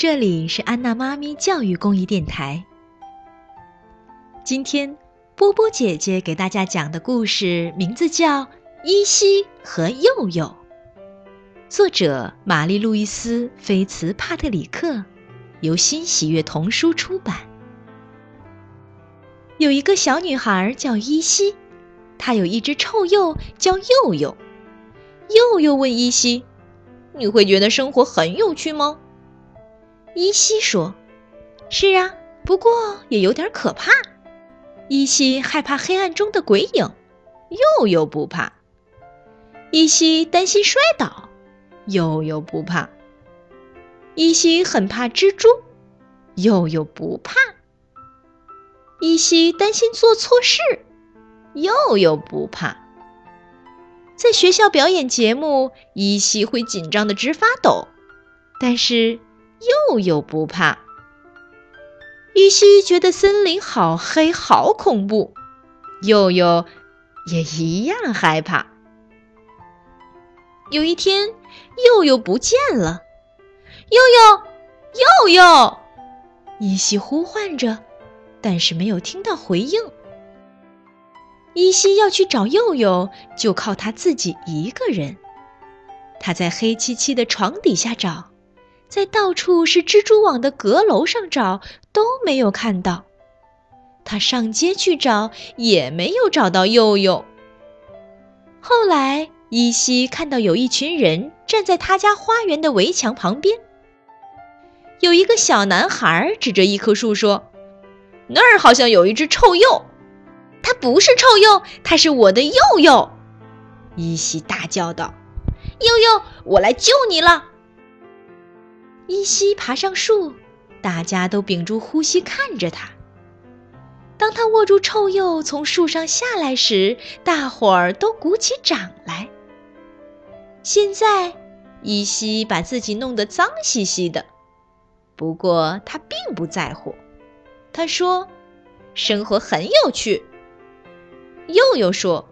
这里是安娜妈咪教育公益电台。今天，波波姐姐给大家讲的故事名字叫《依稀和佑佑》，作者玛丽路易斯·菲茨帕特里克，由新喜悦童书出版。有一个小女孩叫依稀，她有一只臭鼬叫佑佑。佑佑问依稀：“你会觉得生活很有趣吗？”依稀说：“是啊，不过也有点可怕。依稀害怕黑暗中的鬼影，又又不怕。依稀担心摔倒，又又不怕。依稀很怕蜘蛛，又又不怕。依稀担心做错事，又又不怕。在学校表演节目，依稀会紧张的直发抖，但是。”又有不怕，依稀觉得森林好黑好恐怖，又有也一样害怕。有一天，又又不见了，悠悠，悠悠，依稀呼唤着，但是没有听到回应。依稀要去找佑佑，就靠他自己一个人。他在黑漆漆的床底下找。在到处是蜘蛛网的阁楼上找都没有看到，他上街去找也没有找到佑佑。后来依稀看到有一群人站在他家花园的围墙旁边，有一个小男孩指着一棵树说：“那儿好像有一只臭鼬。”“它不是臭鼬，它是我的佑佑！”依稀大叫道：“佑佑，我来救你了！”依稀爬上树，大家都屏住呼吸看着他。当他握住臭鼬从树上下来时，大伙儿都鼓起掌来。现在，依稀把自己弄得脏兮兮的，不过他并不在乎。他说：“生活很有趣。”又又说：“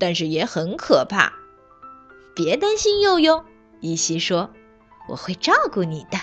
但是也很可怕。”别担心，佑佑，依稀说。我会照顾你的。